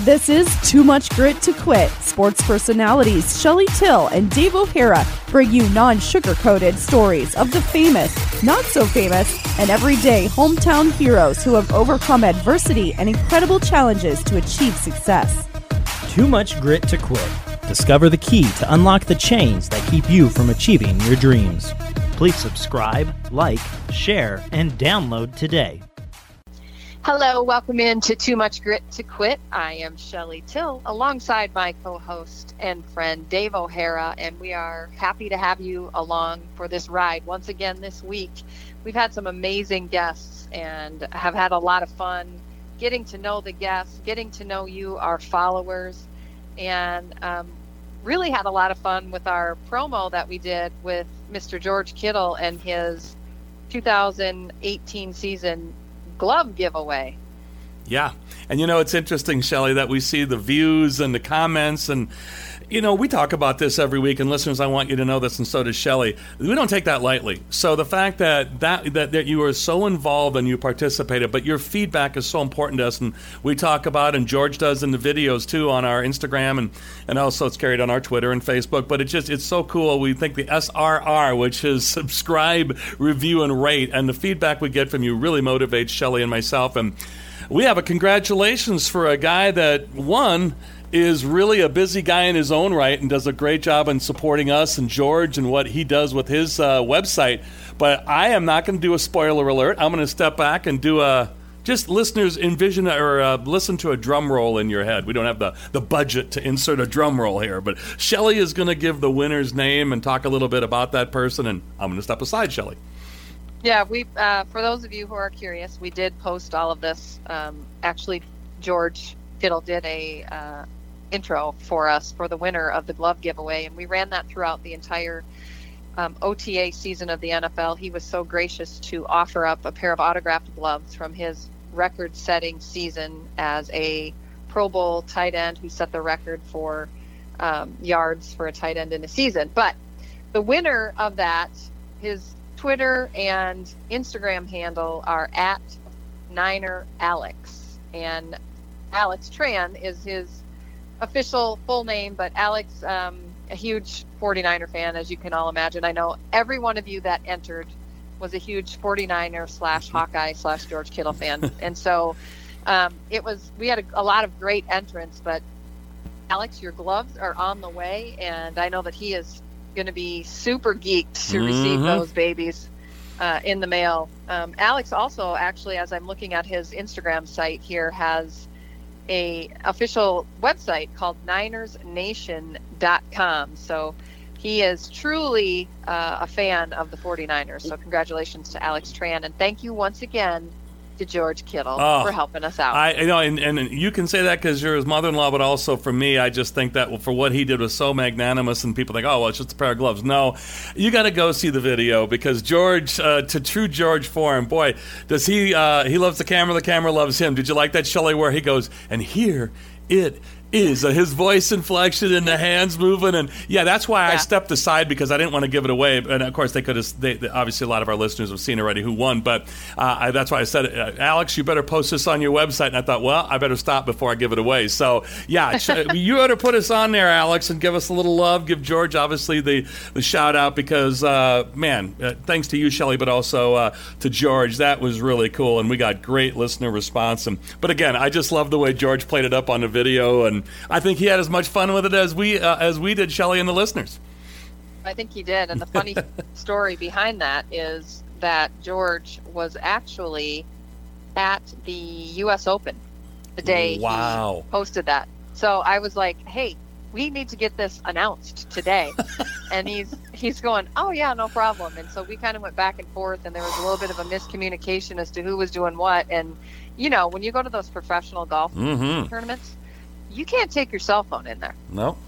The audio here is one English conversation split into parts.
This is Too Much Grit to Quit. Sports personalities Shelly Till and Dave O'Hara bring you non sugar coated stories of the famous, not so famous, and everyday hometown heroes who have overcome adversity and incredible challenges to achieve success. Too Much Grit to Quit. Discover the key to unlock the chains that keep you from achieving your dreams. Please subscribe, like, share, and download today. Hello, welcome in to Too Much Grit to Quit. I am Shelly Till alongside my co host and friend Dave O'Hara, and we are happy to have you along for this ride once again this week. We've had some amazing guests and have had a lot of fun getting to know the guests, getting to know you, our followers, and um, really had a lot of fun with our promo that we did with Mr. George Kittle and his 2018 season glove giveaway. Yeah. And you know, it's interesting, Shelly, that we see the views and the comments and you know, we talk about this every week, and listeners, I want you to know this, and so does Shelly. We don't take that lightly. So the fact that, that that that you are so involved and you participated, but your feedback is so important to us, and we talk about, and George does in the videos too on our Instagram, and and also it's carried on our Twitter and Facebook. But it's just it's so cool. We think the SRR, which is subscribe, review, and rate, and the feedback we get from you really motivates Shelly and myself, and we have a congratulations for a guy that won is really a busy guy in his own right and does a great job in supporting us and George and what he does with his uh, website. But I am not going to do a spoiler alert. I'm going to step back and do a just listeners envision or uh, listen to a drum roll in your head. We don't have the, the budget to insert a drum roll here, but Shelly is going to give the winner's name and talk a little bit about that person, and I'm going to step aside, Shelly. Yeah, we uh, for those of you who are curious, we did post all of this. Um, actually, George Kittle did a uh, intro for us for the winner of the glove giveaway, and we ran that throughout the entire um, OTA season of the NFL. He was so gracious to offer up a pair of autographed gloves from his record-setting season as a Pro Bowl tight end who set the record for um, yards for a tight end in a season. But the winner of that, his Twitter and Instagram handle are at Niner Alex, and Alex Tran is his official full name, but Alex, um, a huge 49er fan, as you can all imagine. I know every one of you that entered was a huge 49er slash Hawkeye slash George Kittle fan. and so um, it was, we had a, a lot of great entrants, but Alex, your gloves are on the way. And I know that he is going to be super geeked to mm-hmm. receive those babies. Uh, in the mail. Um, Alex also, actually, as I'm looking at his Instagram site here, has a official website called ninersnation.com. So he is truly uh, a fan of the 49ers. So congratulations to Alex Tran and thank you once again to George Kittle oh, for helping us out. I you know, and, and you can say that because you're his mother-in-law, but also for me, I just think that for what he did was so magnanimous, and people think, oh, well, it's just a pair of gloves. No, you got to go see the video because George, uh, to true George form, boy, does he uh, he loves the camera, the camera loves him. Did you like that Shelly where he goes and here it is uh, his voice inflection and the hands moving and yeah that's why yeah. i stepped aside because i didn't want to give it away and of course they could have they, obviously a lot of our listeners have seen already who won but uh, I, that's why i said uh, alex you better post this on your website and i thought well i better stop before i give it away so yeah you ought to put us on there alex and give us a little love give george obviously the, the shout out because uh, man uh, thanks to you shelly but also uh, to george that was really cool and we got great listener response and but again i just love the way george played it up on the video and I think he had as much fun with it as we uh, as we did, Shelly and the listeners. I think he did, and the funny story behind that is that George was actually at the U.S. Open the day wow. he posted that. So I was like, "Hey, we need to get this announced today," and he's he's going, "Oh yeah, no problem." And so we kind of went back and forth, and there was a little bit of a miscommunication as to who was doing what. And you know, when you go to those professional golf mm-hmm. tournaments, you can't take your cell phone in there. No.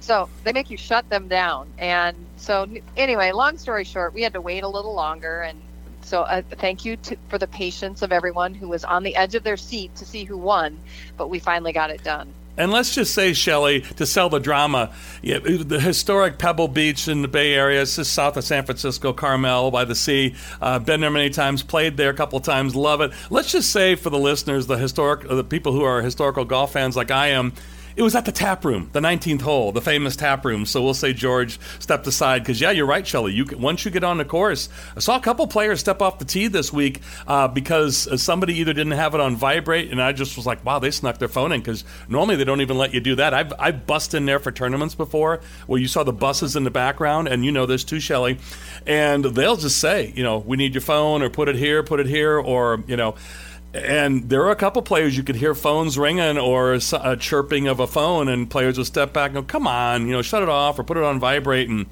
So they make you shut them down. And so, anyway, long story short, we had to wait a little longer. And so, uh, thank you to, for the patience of everyone who was on the edge of their seat to see who won. But we finally got it done. And let's just say, Shelly, to sell the drama, yeah, the historic Pebble Beach in the Bay Area, it's just south of San Francisco, Carmel by the sea. Uh, been there many times, played there a couple times, love it. Let's just say for the listeners, the historic, the people who are historical golf fans like I am, it was at the tap room, the 19th hole, the famous tap room. So we'll say George stepped aside because yeah, you're right, Shelly. You once you get on the course, I saw a couple players step off the tee this week uh, because somebody either didn't have it on vibrate, and I just was like, wow, they snuck their phone in because normally they don't even let you do that. I've I've bussed in there for tournaments before where you saw the buses in the background, and you know this too, Shelly, and they'll just say, you know, we need your phone or put it here, put it here, or you know and there are a couple players you could hear phones ringing or a chirping of a phone, and players would step back and go, "Come on, you know, shut it off or put it on vibrate." And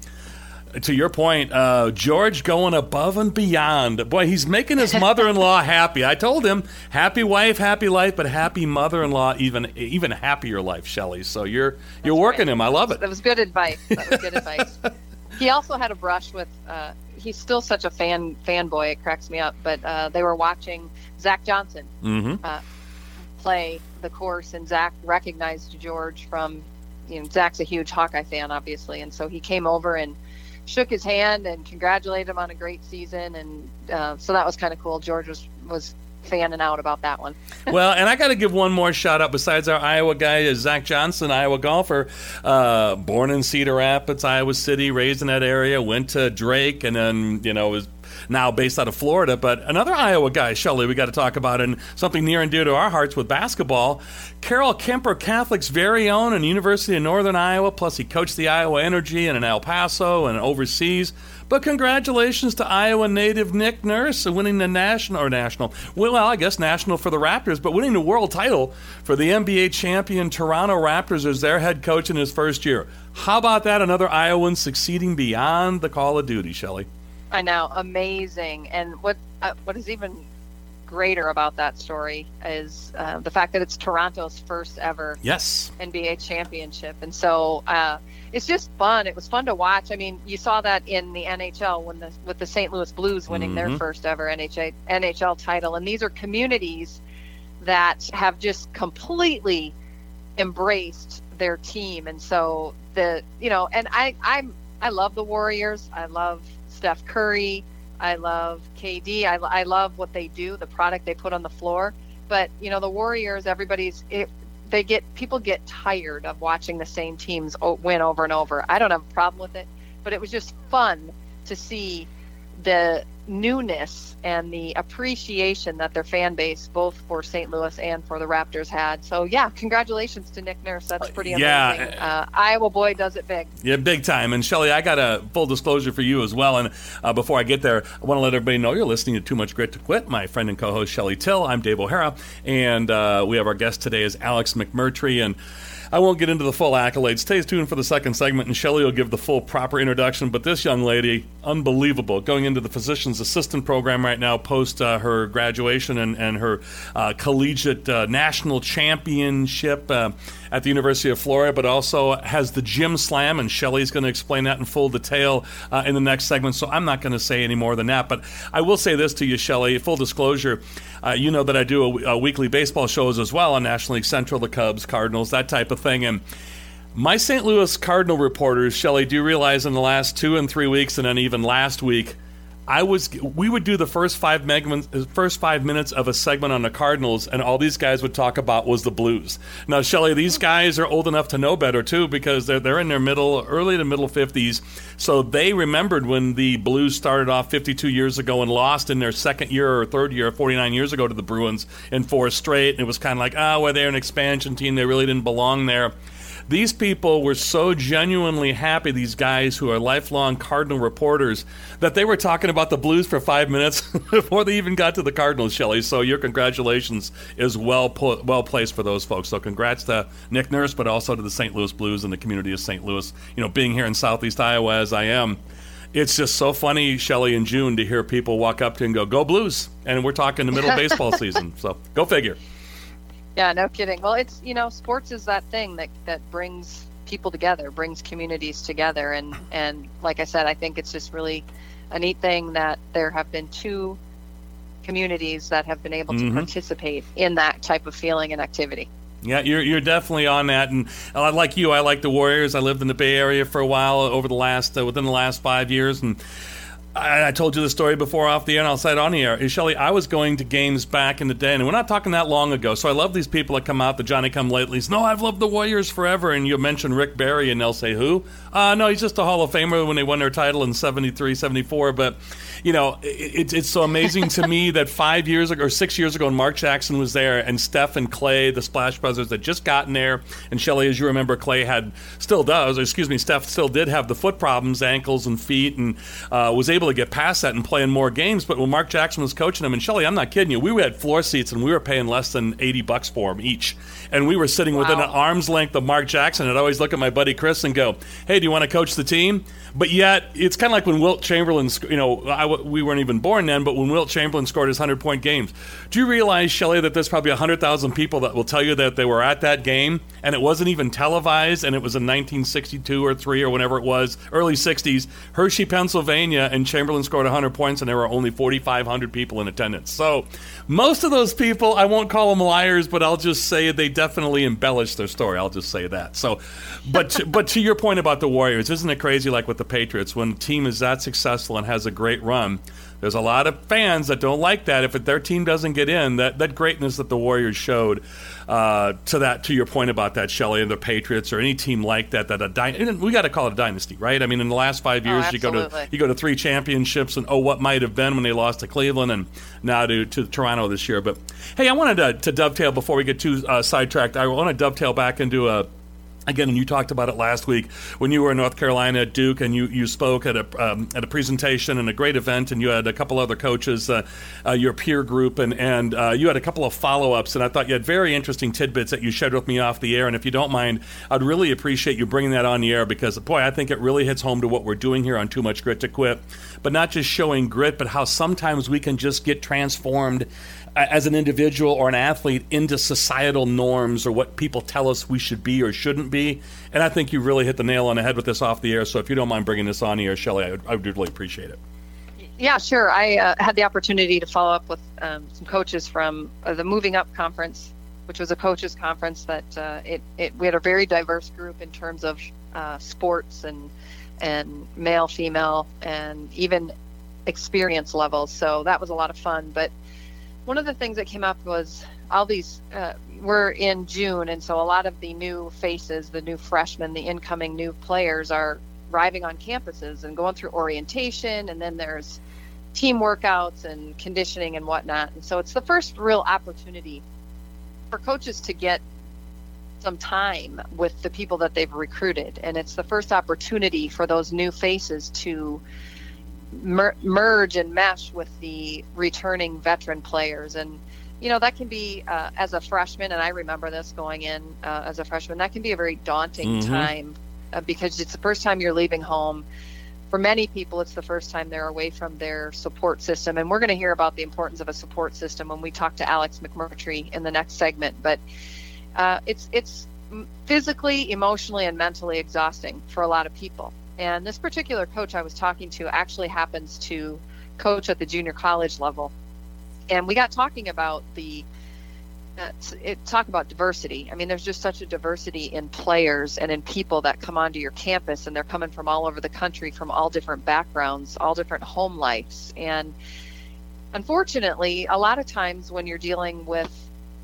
to your point, uh, George going above and beyond. Boy, he's making his mother-in-law happy. I told him, happy wife, happy life, but happy mother-in-law, even even happier life, Shelly. So you're you're working right. him. I love it. That was good advice. That was good advice. He also had a brush with. Uh, he's still such a fan fanboy. It cracks me up. But uh, they were watching Zach Johnson Mm-hmm. uh, play the course, and Zach recognized George from. You know, Zach's a huge Hawkeye fan, obviously, and so he came over and shook his hand and congratulated him on a great season, and uh, so that was kind of cool. George was was fanning out about that one. well, and I got to give one more shout out besides our Iowa guy, is Zach Johnson, Iowa golfer, uh, born in Cedar Rapids, Iowa City, raised in that area, went to Drake, and then you know was now based out of Florida. But another Iowa guy, Shelly, we got to talk about, and something near and dear to our hearts with basketball. Carroll Kuemper Catholic's very own and University of Northern Iowa. Plus, he coached the Iowa Energy and in El Paso and overseas. But congratulations to Iowa native Nick Nurse winning the national or national, well, I guess national for the Raptors, but winning the world title for the NBA champion Toronto Raptors as their head coach in his first year. How about that? Another Iowan succeeding beyond the call of duty, Shelly. I know, amazing. And what uh, what is even greater about that story is uh, the fact that it's Toronto's first ever Yes. NBA championship, and so uh, it's just fun. It was fun to watch. I mean, you saw that in the NHL when the with the St. Louis Blues winning their Mhm. first ever NHL NHL title, and these are communities that have just completely embraced their team, and so the you know, and I I'm I love the Warriors. I love Steph Curry. I love KD. I, I love what they do, the product they put on the floor. But you know, the Warriors, everybody's it, they get people get tired of watching the same teams win over and over. I don't have a problem with it, but it was just fun to see the newness and the appreciation that their fan base, both for St. Louis and for the Raptors, had. So yeah, congratulations to Nick Nurse. That's pretty yeah. amazing. Uh, Iowa boy does it big. Yeah, big time. And Shelly, I got a full disclosure for you as well. And uh, before I get there, I want to let everybody know you're listening to Too Much Grit to Quit. My friend and co-host Shelly Till. I'm Dave O'Hara, and uh, we have our guest today is Alex McMurtry. And I won't get into the full accolades. Stay tuned for the second segment, and Shelly will give the full proper introduction. But this young lady, unbelievable, going into the physician's assistant program right now, post uh, her graduation and, and her uh, collegiate uh, national championship uh, at the University of Florida, but also has the gym slam, and Shelly's going to explain that in full detail uh, in the next segment. So I'm not going to say any more than that. But I will say this to you, Shelly. Full disclosure, uh, you know that I do a, a weekly baseball shows as well on National League Central, the Cubs, Cardinals, that type of thing, and. My St. Louis Cardinal reporters, Shelly, do you realize in the last two and three weeks, and then even last week, I was we would do the first five meg- first five minutes of a segment on the Cardinals, and all these guys would talk about was the Blues. Now, Shelly, these guys are old enough to know better too, because they're they're in their middle, early to middle fifties, so they remembered when the Blues started off 52 years ago and lost in their second year or third year, 49 years ago to the Bruins in four straight, and it was kind of like, oh, well, they're an expansion team, they really didn't belong there. These people were so genuinely happy, these guys who are lifelong Cardinal reporters, that they were talking about the Blues for five minutes before they even got to the Cardinals, Shelly. So your congratulations is well well placed for those folks. So congrats to Nick Nurse, but also to the St. Louis Blues and the community of St. Louis. You know, being here in Southeast Iowa as I am, it's just so funny, Shelly, in June to hear people walk up to you and go, "Go Blues!" And we're talking the middle of baseball season. So go figure. Yeah, no kidding. Well, it's you know, sports is that thing that that brings people together, brings communities together, and and like I said, I think it's just really a neat thing that there have been two communities that have been able to Mhm. participate in that type of feeling and activity. Yeah, you're you're definitely on that, and uh, like you, I like the Warriors. I lived in the Bay Area for a while over the last uh, within the last five years, and I, I, told you the story before off the air, and I'll say it on the air. Shelly, I was going to games back in the day, and we're not talking that long ago. So I love these people that come out, the Johnny Come Latelys. No, I've loved the Warriors forever. And you mention Rick Barry, and they'll say, Who? Uh, no, he's just a Hall of Famer when they won their title in 73, 74. But, you know, it, it's so amazing to me that five years ago, or six years ago, when Mark Jackson was there, and Steph and Clay, the Splash Brothers, had just gotten there. And Shelly, as you remember, Clay had, still does, or excuse me, Steph still did have the foot problems, ankles and feet, and uh, was able to get past that and playing more games. But when Mark Jackson was coaching him, and Shelly, I'm not kidding you, we had floor seats and we were paying less than 80 bucks for them each. And we were sitting wow. within an arm's length of Mark Jackson. I'd always look at my buddy Chris and go, hey, do you want to coach the team? But yet, it's kind of like when Wilt Chamberlain, you know, I, we weren't even born then, but when Wilt Chamberlain scored his 100 point games. Do you realize, Shelly, that there's probably 100,000 people that will tell you that they were at that game and it wasn't even televised and it was in 1962 or 3 or whenever it was, early 60s, Hershey, Pennsylvania, and Chamberlain scored 100 points and there were only 4,500 people in attendance. So most of those people, I won't call them liars, but I'll just say they definitely embellished their story. I'll just say that. So, but to, but to your point about the Warriors, isn't it crazy? Like with the Patriots, when a team is that successful and has a great run, there's a lot of fans that don't like that. If their team doesn't get in, that, that greatness that the Warriors showed uh, to that to your point about that, Shelly, and the Patriots or any team like that, that a dy- we got to call it a dynasty, right? I mean, in the last five years, oh, you go to you go to three championships, and oh, what might have been when they lost to Cleveland, and now to to Toronto this year. But hey, I wanted to, to dovetail before we get too uh, sidetracked. I want to dovetail back into a Again, and you talked about it last week when you were in North Carolina at Duke, and you, you spoke at a um, at a presentation and a great event, and you had a couple other coaches, uh, uh, your peer group, and and uh, you had a couple of follow ups, and I thought you had very interesting tidbits that you shared with me off the air. And if you don't mind, I'd really appreciate you bringing that on the air because boy, I think it really hits home to what we're doing here on Too Much Grit to Quit, but not just showing grit, but how sometimes we can just get transformed as an individual or an athlete into societal norms or what people tell us we should be or shouldn't be. And I think you really hit the nail on the head with this off the air. So if you don't mind bringing this on here, Shelly, I would, I would really appreciate it. Yeah, sure. I uh, had the opportunity to follow up with um, some coaches from uh, the Moving Up Conference, which was a coaches conference that uh, it, it we had a very diverse group in terms of uh, sports and and male, female, and even experience levels. So that was a lot of fun. But one of the things that came up was all these uh, we're in June, and so a lot of the new faces, the new freshmen, the incoming new players are arriving on campuses and going through orientation, and then there's team workouts and conditioning and whatnot. And so it's the first real opportunity for coaches to get some time with the people that they've recruited, and it's the first opportunity for those new faces to mer- merge and mesh with the returning veteran players. And you know that can be uh, as a freshman and i remember this going in uh, as a freshman that can be a very daunting mm-hmm. time uh, because it's the first time you're leaving home. For many people it's the first time they're away from their support system. And we're going to hear about the importance of a support system when we talk to alex mcmurtry in the next segment. But uh, it's it's physically emotionally and mentally exhausting for a lot of people and this particular coach I was talking to actually happens to coach at the junior college level. And we got talking about the uh, it, talk about diversity. I mean, there's just such a diversity in players and in people that come onto your campus, and they're coming from all over the country, from all different backgrounds, all different home lives. And unfortunately, a lot of times when you're dealing with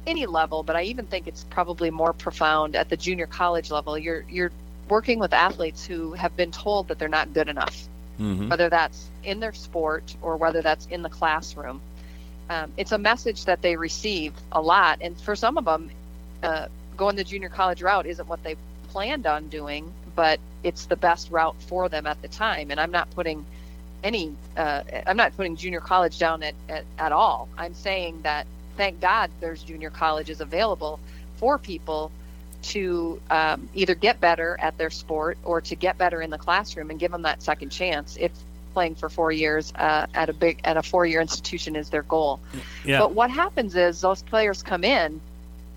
any level, but I even think it's probably more profound at the junior college level, you're you're working with athletes who have been told that they're not good enough, mm-hmm. whether that's in their sport or whether that's in the classroom. Um, it's a message that they receive a lot, and for some of them, uh, going the junior college route isn't what they planned on doing, but it's the best route for them at the time. And I'm not putting any, uh, I'm not putting junior college down at, at, at all. I'm saying that thank God there's junior colleges available for people to um, either get better at their sport or to get better in the classroom and give them that second chance if playing for four years uh, at a big at a four year institution is their goal. Yeah. But what happens is those players come in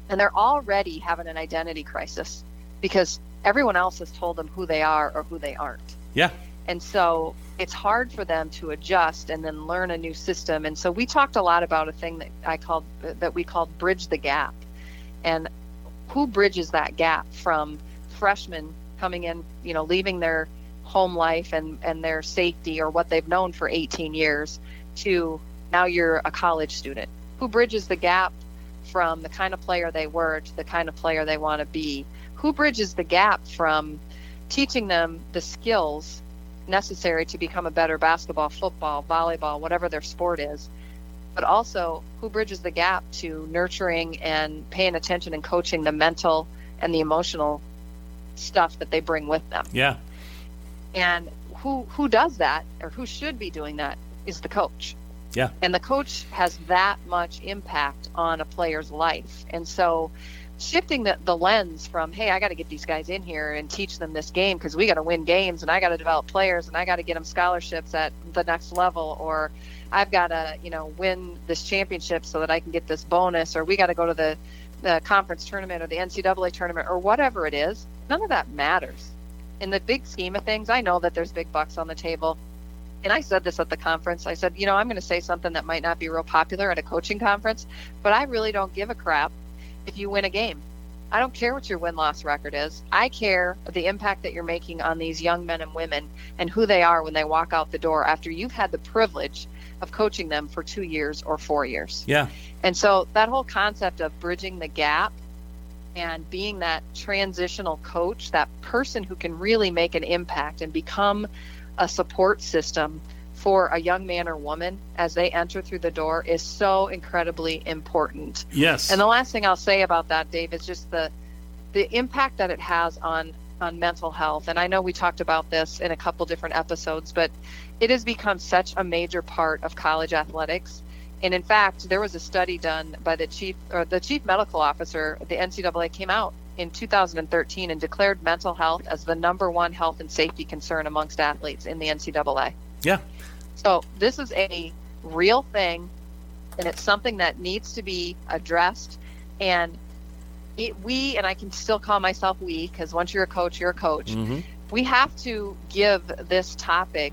and they're already having an identity crisis because everyone else has told them who they are or who they aren't. Yeah. And so it's hard for them to adjust and then learn a new system. And so we talked a lot about a thing that I called that we called bridge the gap. And who bridges that gap from freshmen coming in, you know, leaving their home life and, and their safety or what they've known for 18 years to now you're a college student? Who bridges the gap from the kind of player they were to the kind of player they want to be? Who bridges the gap from teaching them the skills necessary to become a better basketball, football, volleyball, whatever their sport is? But also, who bridges the gap to nurturing and paying attention and coaching the mental and the emotional stuff that they bring with them? Yeah. And who who does that or who should be doing that is the coach. Yeah. And the coach has that much impact on a player's life. And so shifting the, the lens from, hey, I got to get these guys in here and teach them this game because we got to win games and I got to develop players and I got to get them scholarships at the next level or I've got to, you know, win this championship so that I can get this bonus or we got to go to the, the conference tournament or the NCAA tournament or whatever it is. None of that matters. In the big scheme of things, I know that there's big bucks on the table and I said this at the conference. I said, you know, I'm going to say something that might not be real popular at a coaching conference, but I really don't give a crap if you win a game. I don't care what your win loss record is. I care the impact that you're making on these young men and women and who they are when they walk out the door after you've had the privilege of coaching them for two years or four years. Yeah. And so that whole concept of bridging the gap and being that transitional coach, that person who can really make an impact and become a support system for a young man or woman as they enter through the door is so incredibly important. Yes. And the last thing I'll say about that, Dave, is just the the impact that it has on on mental health. And I know we talked about this in a couple different episodes, but it has become such a major part of college athletics. And in fact, there was a study done by the chief or the chief medical officer. At the NCAA came out in 2013 and declared mental health as the number one health and safety concern amongst athletes in the NCAA. Yeah. So this is a real thing, and it's something that needs to be addressed. And it, we, and I can still call myself we, because once you're a coach, you're a coach. Mm-hmm. We have to give this topic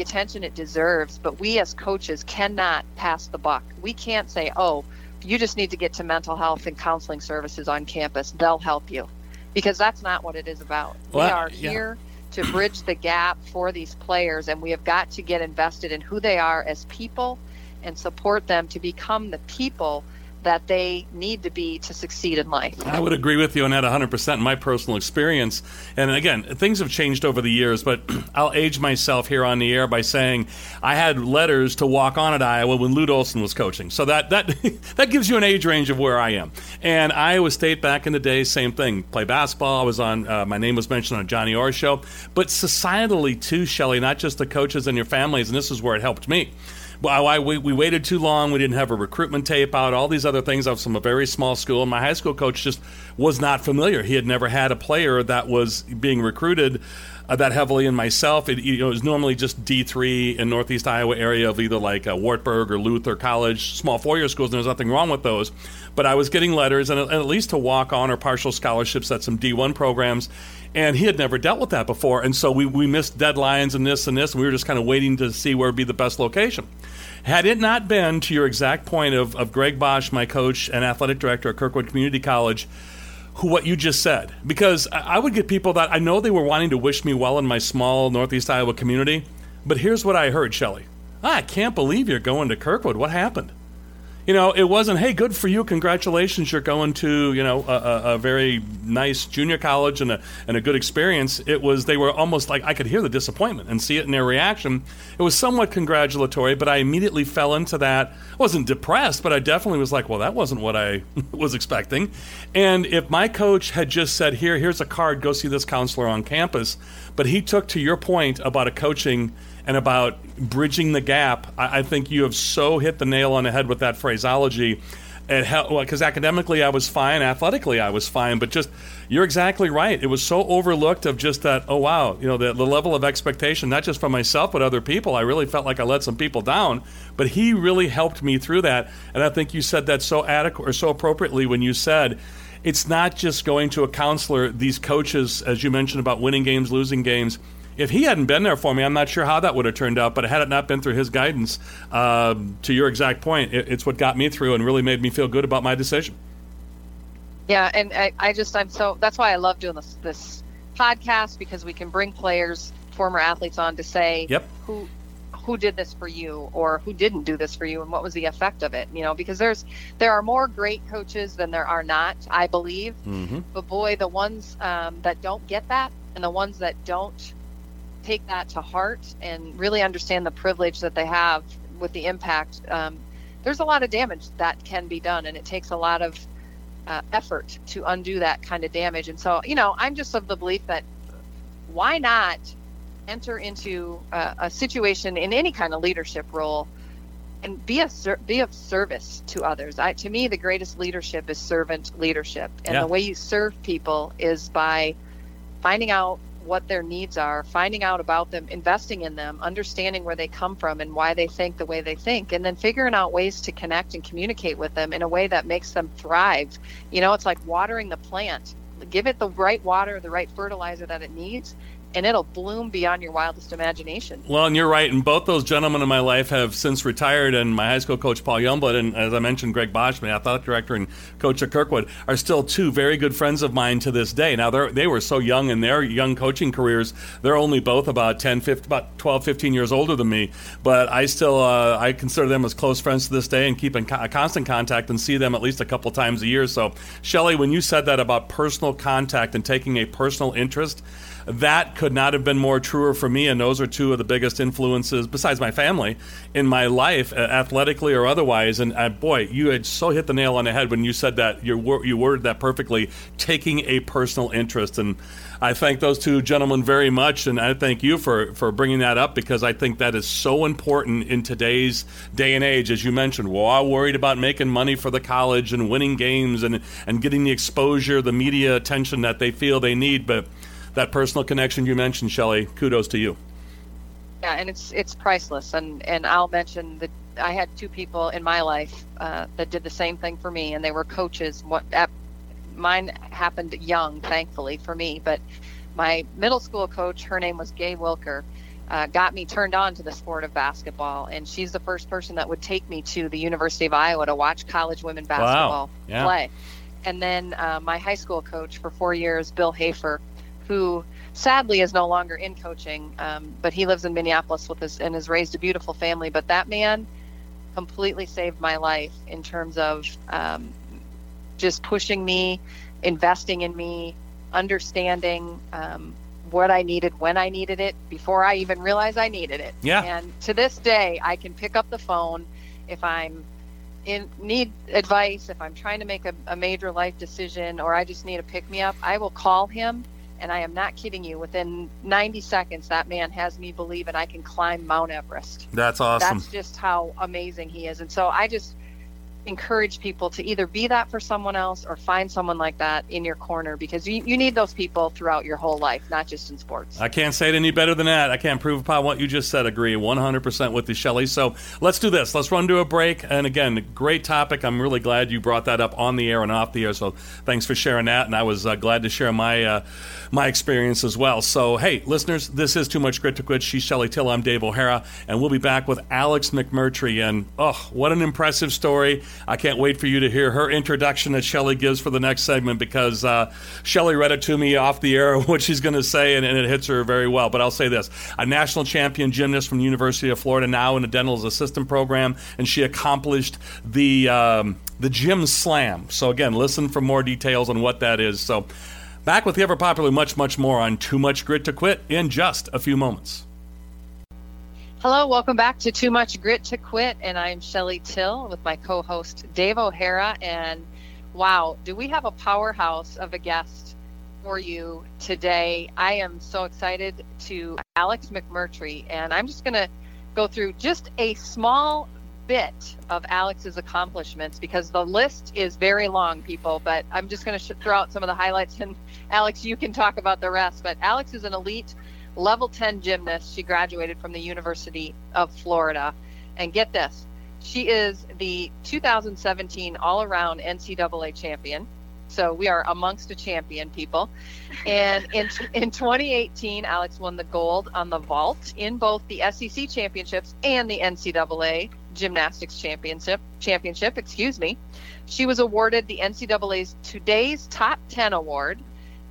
the attention it deserves, but we as coaches cannot pass the buck. We can't say, oh, you just need to get to mental health and counseling services on campus. They'll help you. Because that's not what it is about. Well, we are yeah. here to bridge the gap for these players, and we have got to get invested in who they are as people and support them to become the people that they need to be to succeed in life. I would agree with you on that 100% in my personal experience. And again, things have changed over the years, but I'll age myself here on the air by saying I had letters to walk on at Iowa when Lute Olson was coaching. So that, that, that gives you an age range of where I am. And Iowa State back in the day, same thing. Play basketball. I was on, uh, my name was mentioned on Johnny Orr show. But societally, too, Shelly, not just the coaches and your families, and this is where it helped me well, I, we, we waited too long. We didn't have a recruitment tape out. All these other things. I was from a very small school, and my high school coach just was not familiar. He had never had a player that was being recruited uh, that heavily in myself. It, you know, it was normally just D three in Northeast Iowa area of either like uh, Wartburg or Luther College, small four year schools. And there's nothing wrong with those, but I was getting letters and, and at least to walk on or partial scholarships at some D one programs. And he had never dealt with that before, and so we, we missed deadlines and this and this, and we were just kind of waiting to see where would be the best location. Had it not been to your exact point of, of Greg Bosch, my coach and athletic director at Kirkwood Community College, who what you just said, because I would get people that I know they were wanting to wish me well in my small Northeast Iowa community, but here's what I heard, Shelly. Ah, I can't believe you're going to Kirkwood. What happened? You know, it wasn't, hey, good for you, congratulations, you're going to, you know, a, a, a, very nice junior college and a, and a good experience. It was, they were almost like, I could hear the disappointment and see it in their reaction. It was somewhat congratulatory, but I immediately fell into that. I wasn't depressed, but I definitely was like, well, that wasn't what I was expecting. And if my coach had just said, here, here's a card, go see this counselor on campus, but he took to your point about a coaching and about bridging the gap, I, I, think you have so hit the nail on the head with that phraseology. Because academically I was fine, athletically I was fine, but just you're exactly right. It was so overlooked of just that. Oh wow, you know the, the level of expectation, not just for myself but other people. I really felt like I let some people down, but he really helped me through that. And I think you said that so adequate or so appropriately when you said it's not just going to a counselor. These coaches, as you mentioned about winning games, losing games if he hadn't been there for me, I'm not sure how that would have turned out. But had it not been through his guidance, uh, to your exact point, it, it's what got me through and really made me feel good about my decision. Yeah, and I, I just I'm so that's why I love doing this this podcast because we can bring players, former athletes on to say Yep. who who did this for you or who didn't do this for you and what was the effect of it you know because there's there are more great coaches than there are not i believe Mm-hmm. but boy the ones um, that don't get that and the ones that don't take that to heart and really understand the privilege that they have with the impact um, there's a lot of damage that can be done and it takes a lot of uh, effort to undo that kind of damage and so you know i'm just of the belief that why not enter into a, a situation in any kind of leadership role and be a be of service to others. I, to me, the greatest leadership is servant leadership, and Yeah. the way you serve people is by finding out what their needs are, finding out about them, investing in them, understanding where they come from and why they think the way they think, and then figuring out ways to connect and communicate with them in a way that makes them thrive. You know, it's like watering the plant. Give it the right water, the right fertilizer that it needs, and it'll bloom beyond your wildest imagination. Well, and you're right. And both those gentlemen in my life have since retired. And my high school coach, Paul Youngblood, and as I mentioned, Greg Bosch, my athletic director, and coach at Kirkwood, are still two very good friends of mine to this day. Now, they were so young in their young coaching careers. They're only both about 10, 15, about 12, 15 years older than me. But I still, uh, I consider them as close friends to this day and keep in co- constant contact and see them at least a couple times a year. So, Shelly, when you said that about personal contact and taking a personal interest, that could not have been more truer for me. And those are two of the biggest influences, besides my family, in my life, uh, athletically or otherwise. And uh, boy, you had so hit the nail on the head when you said that. You, you worded that perfectly, taking a personal interest. And I thank those two gentlemen very much. And I thank you for, for bringing that up because I think that is so important in today's day and age. As you mentioned, we're all worried about making money for the college and winning games and, and getting the exposure, the media attention that they feel they need. But that personal connection you mentioned, Shelly, kudos to you. Yeah, and it's it's priceless. And and I'll mention that I had two people in my life uh, that did the same thing for me, and they were coaches. What at, mine happened young, thankfully for me, but my middle school coach, her name was Gay Wilker. Uh, got me turned on to the sport of basketball, and she's the first person that would take me to the University of Iowa to watch college women basketball wow. Yeah. play. And then uh, my high school coach for four years, Bill Hafer, who sadly is no longer in coaching, um, but he lives in Minneapolis with his and has raised a beautiful family. But that man completely saved my life in terms of um, just pushing me, investing in me, understanding um, what I needed when I needed it before I even realized I needed it. Yeah. And to this day, I can pick up the phone if I'm in need advice, if I'm trying to make a, a major life decision, or I just need a pick me up. I will call him. And I am not kidding you. Within 90 seconds, that man has me believe and I can climb Mount Everest That's awesome. that's just how amazing he is and so i just encourage people to either be that for someone else or find someone like that in your corner because you, you need those people throughout your whole life not just in sports I can't say it any better than that. I can't prove upon what you just said. Agree 100% with you, Shelly. So let's do this. Let's run to a break. And again, great topic. I'm really glad you brought that up on the air and off the air. So thanks for sharing that. And I was uh, glad to share my uh, my experience as well. So hey, listeners, this is Too Much Grit to Quit. She's Shelly Till. I'm Dave O'Hara, and we'll be back with Alex McMurtry. And oh, what an impressive story! I can't wait for you to hear her introduction that Shelly gives for the next segment because uh, Shelly read it to me off the air what she's going to say, and, and it hits her very well. But I'll say this: a national champion gymnast from the University of Florida, now in the dental assistant program, and she accomplished the um, the gym slam. So again, listen for more details on what that is. So. Back with the ever popular much, much more on Too Much Grit to Quit in just a few moments. Hello welcome back to too much grit to quit and i'm shelly till with my co-host dave o'hara and wow do we have a powerhouse of a guest for you today i am so excited to alex mcmurtry and i'm just going to go through just a small bit of Alex's accomplishments because the list is very long, people. But I'm just going to sh- throw out some of the highlights, and Alex, you can talk about the rest. But Alex is an elite level 10 gymnast. She graduated from the University of Florida. And get this she is the 2017 all around NCAA champion. So we are amongst a champion, people. And in, in 2018, Alex won the gold on the vault in both the SEC championships and the NCAA gymnastics championship. Championship, excuse me. She was awarded the NCAA's Today's Top 10 award.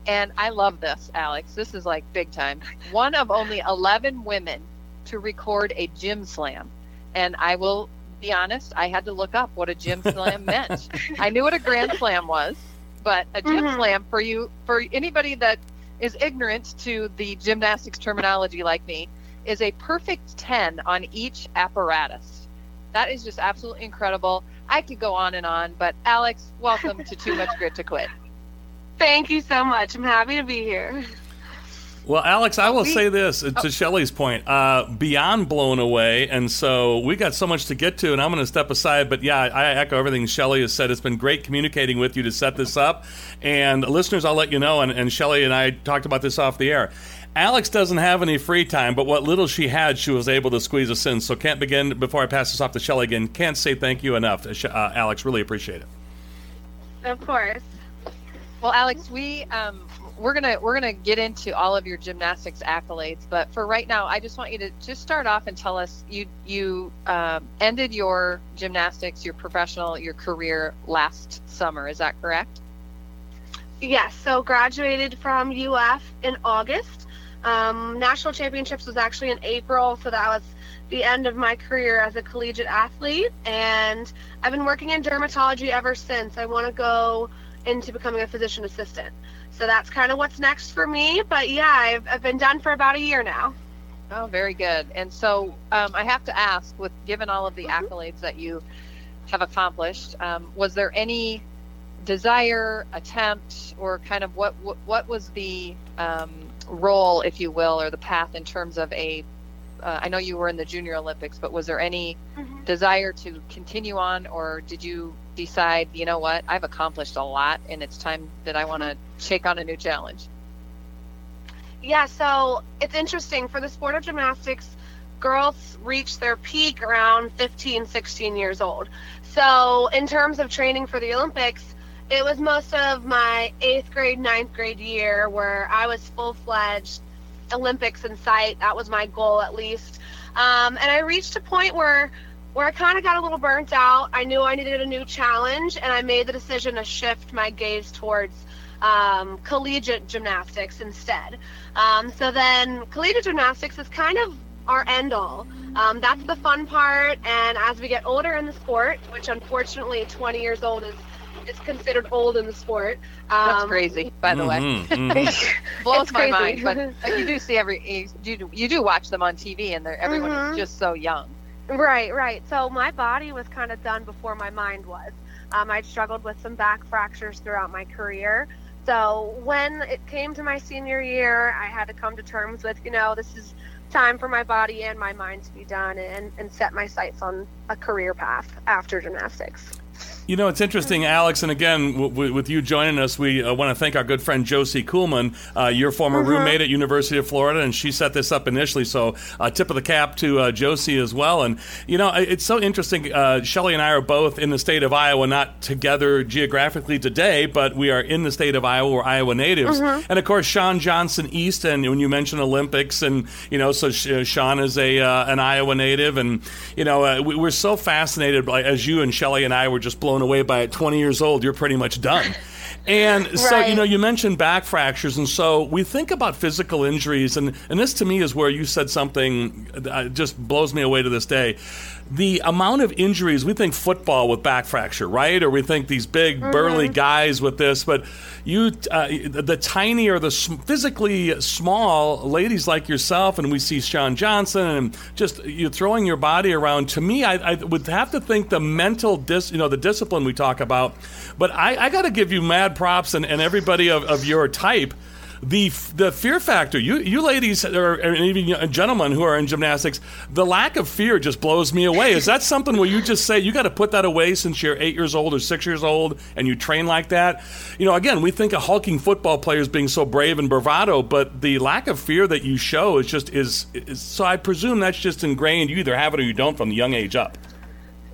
And I love this, Alex. This is like big time. One of only 11 women to record a gym slam. And I will be honest, I had to look up what a gym slam meant. I knew what a grand slam was, but a gym mm-hmm. slam for you, for anybody that is ignorant to the gymnastics terminology like me, is a perfect 10 on each apparatus. That is just absolutely incredible. I could go on and on, but Alex, welcome to Too Much Grit to Quit. Thank you so much. I'm happy to be here. Well, Alex, I will say this uh, to oh. Shelly's point, uh, beyond blown away. And so we got so much to get to, and I'm going to step aside. But yeah, I echo everything Shelly has said. It's been great communicating with you to set this up. And listeners, I'll let you know, and, and Shelly and I talked about this off the air. Alex doesn't have any free time, but what little she had, she was able to squeeze us in. So can't begin, before I pass this off to Shelly again, can't say thank you enough. Uh, uh Alex, really appreciate it. Of course. Well, Alex, we um, we're gonna we're gonna get into all of your gymnastics accolades, but for right now, I just want you to just start off and tell us you you um, ended your gymnastics, your professional, your career last summer. Is that correct? Yes. So graduated from UF in August. Um, national championships was actually in April, so that was the end of my career as a collegiate athlete, and I've been working in dermatology ever since. I want to go into becoming a physician assistant. So that's kind of what's next for me. But yeah, I've, I've been done for about a year now. Oh, very good. And so um, I have to ask, with given all of the mm-hmm. accolades that you have accomplished, um, was there any desire, attempt, or kind of what what, what was the um, role, if you will, or the path in terms of a uh, I know you were in the Junior Olympics, but was there any mm-hmm. desire to continue on, or did you decide, you know what, I've accomplished a lot, and it's time that I want to take on a new challenge? Yeah, so it's interesting for the sport of gymnastics. Girls reach their peak around 15, 16 years old. So, in terms of training for the Olympics, it was most of my eighth grade, ninth grade year where I was full fledged Olympics in sight. That was my goal at least. Um, and I reached a point where where I kind of got a little burnt out. I knew I needed a new challenge, and I made the decision to shift my gaze towards um, collegiate gymnastics instead. Um, so then, collegiate gymnastics is kind of our end all. Um, that's the fun part, and as we get older in the sport, which unfortunately 20 years old is is considered old in the sport. Um, That's crazy, by the mm-hmm, way. Mm-hmm. Blows my mind, but you do see every you do, you do watch them on TV, and they're everyone mm-hmm. is just so young. Right, right. So my body was kind of done before my mind was. Um, I'd struggled with some back fractures throughout my career. So when it came to my senior year, I had to come to terms with, you know, this is time for my body and my mind to be done and, and set my sights on a career path after gymnastics. You know, it's interesting, Alex, and again, w- w- with you joining us, we uh, want to thank our good friend Josie Kuhlman, uh, your former uh-huh. roommate at University of Florida, and she set this up initially. So, uh, tip of the cap to uh, Josie as well. And you know, it's so interesting. Uh, Shelly and I are both in the state of Iowa, not together geographically today, but we are in the state of Iowa. We're Iowa natives, uh-huh. and of course, Shawn Johnson East. And when you mention Olympics, and you know, so Shawn is a an Iowa native, and you know, we, are so fascinated by as you and Shelly and I were just blown blown away by it. 20 years old, you're pretty much done. And right. so, you know, you mentioned back fractures, and so we think about physical injuries, and, and this to me is where you said something that uh, just blows me away to this day the amount of injuries we think football with back fracture, right? Or we think these big mm-hmm. burly guys with this, but you, uh, the tiny or the physically small ladies like yourself, and we see Shawn Johnson, and just you throwing your body around. To me, I, I would have to think the mental dis, you know, the discipline we talk about. But I, I got to give you mad props and, and everybody of, of your type the the fear factor. You you ladies or, even gentlemen who are in gymnastics, the lack of fear just blows me away. Is that something where you just say you got to put that away since you're eight years old or six years old and you train like that? You know, again, we think of hulking football players being so brave and bravado, but the lack of fear that you show is just is, is so. I presume that's just ingrained. You either have it or you don't from the young age up.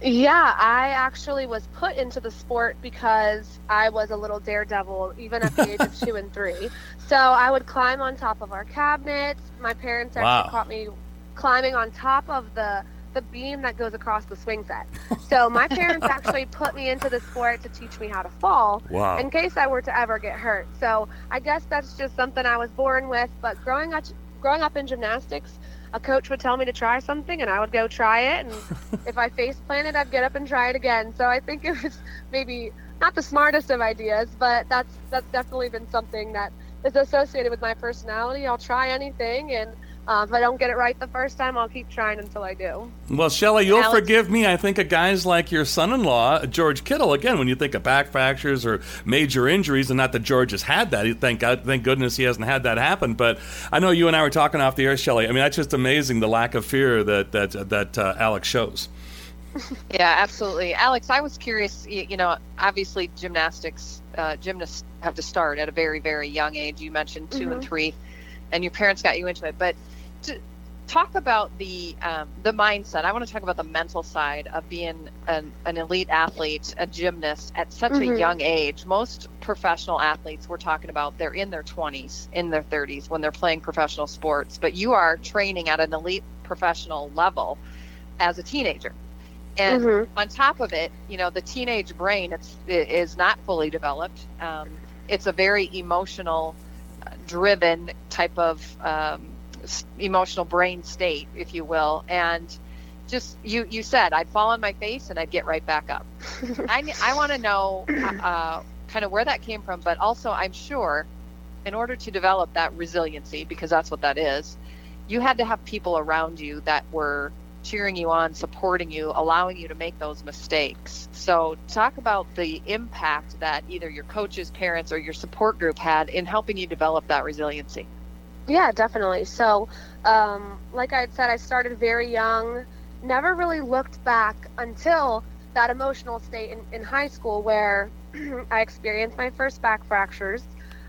Yeah, I actually was put into the sport because I was a little daredevil, even at the age of two and three. So I would climb on top of our cabinets. My parents actually wow. caught me climbing on top of the the beam that goes across the swing set. So my parents actually put me into the sport to teach me how to fall Wow. in case I were to ever get hurt. So I guess that's just something I was born with. But growing up, growing up in gymnastics, a coach would tell me to try something, and I would go try it. And if I face planted, I'd get up and try it again. So I think it was maybe not the smartest of ideas, but that's that's definitely been something that is associated with my personality. I'll try anything, and uh, if I don't get it right the first time, I'll keep trying until I do. Well, Shelly, you'll Alex- forgive me. I think of guys like your son-in-law, George Kittle. Again, when you think of back fractures or major injuries, and not that George has had that. Thank God, thank goodness he hasn't had that happen. But I know you and I were talking off the air, Shelly. I mean, that's just amazing the lack of fear that that that uh, Alex shows. Yeah, absolutely. Alex, I was curious. You, know, obviously, gymnastics, uh, gymnasts have to start at a very, very young age. You mentioned 2 and Mhm. three, and your parents got you into it. But to talk about the um, the mindset, I want to talk about the mental side of being an, an elite athlete, a gymnast at such a Mhm. young age. Most professional athletes we're talking about, they're in their 20s, in their 30s when they're playing professional sports. But you are training at an elite professional level as a teenager. And Mhm. on top of it, you know, the teenage brain it's, it is not fully developed. Um, it's a very emotional, uh, driven type of um, emotional brain state, if you will. And just you, you said I'd fall on my face and I'd get right back up. I I want to know uh, kind of where that came from, but also I'm sure in order to develop that resiliency, because that's what that is, you had to have people around you that were cheering you on, supporting you, allowing you to make those mistakes. So, talk about the impact that either your coaches, parents, or your support group had in helping you develop that resiliency. Yeah, definitely. So, um, like I had said, I started very young, never really looked back until that emotional state in, in high school where I experienced my first back fractures.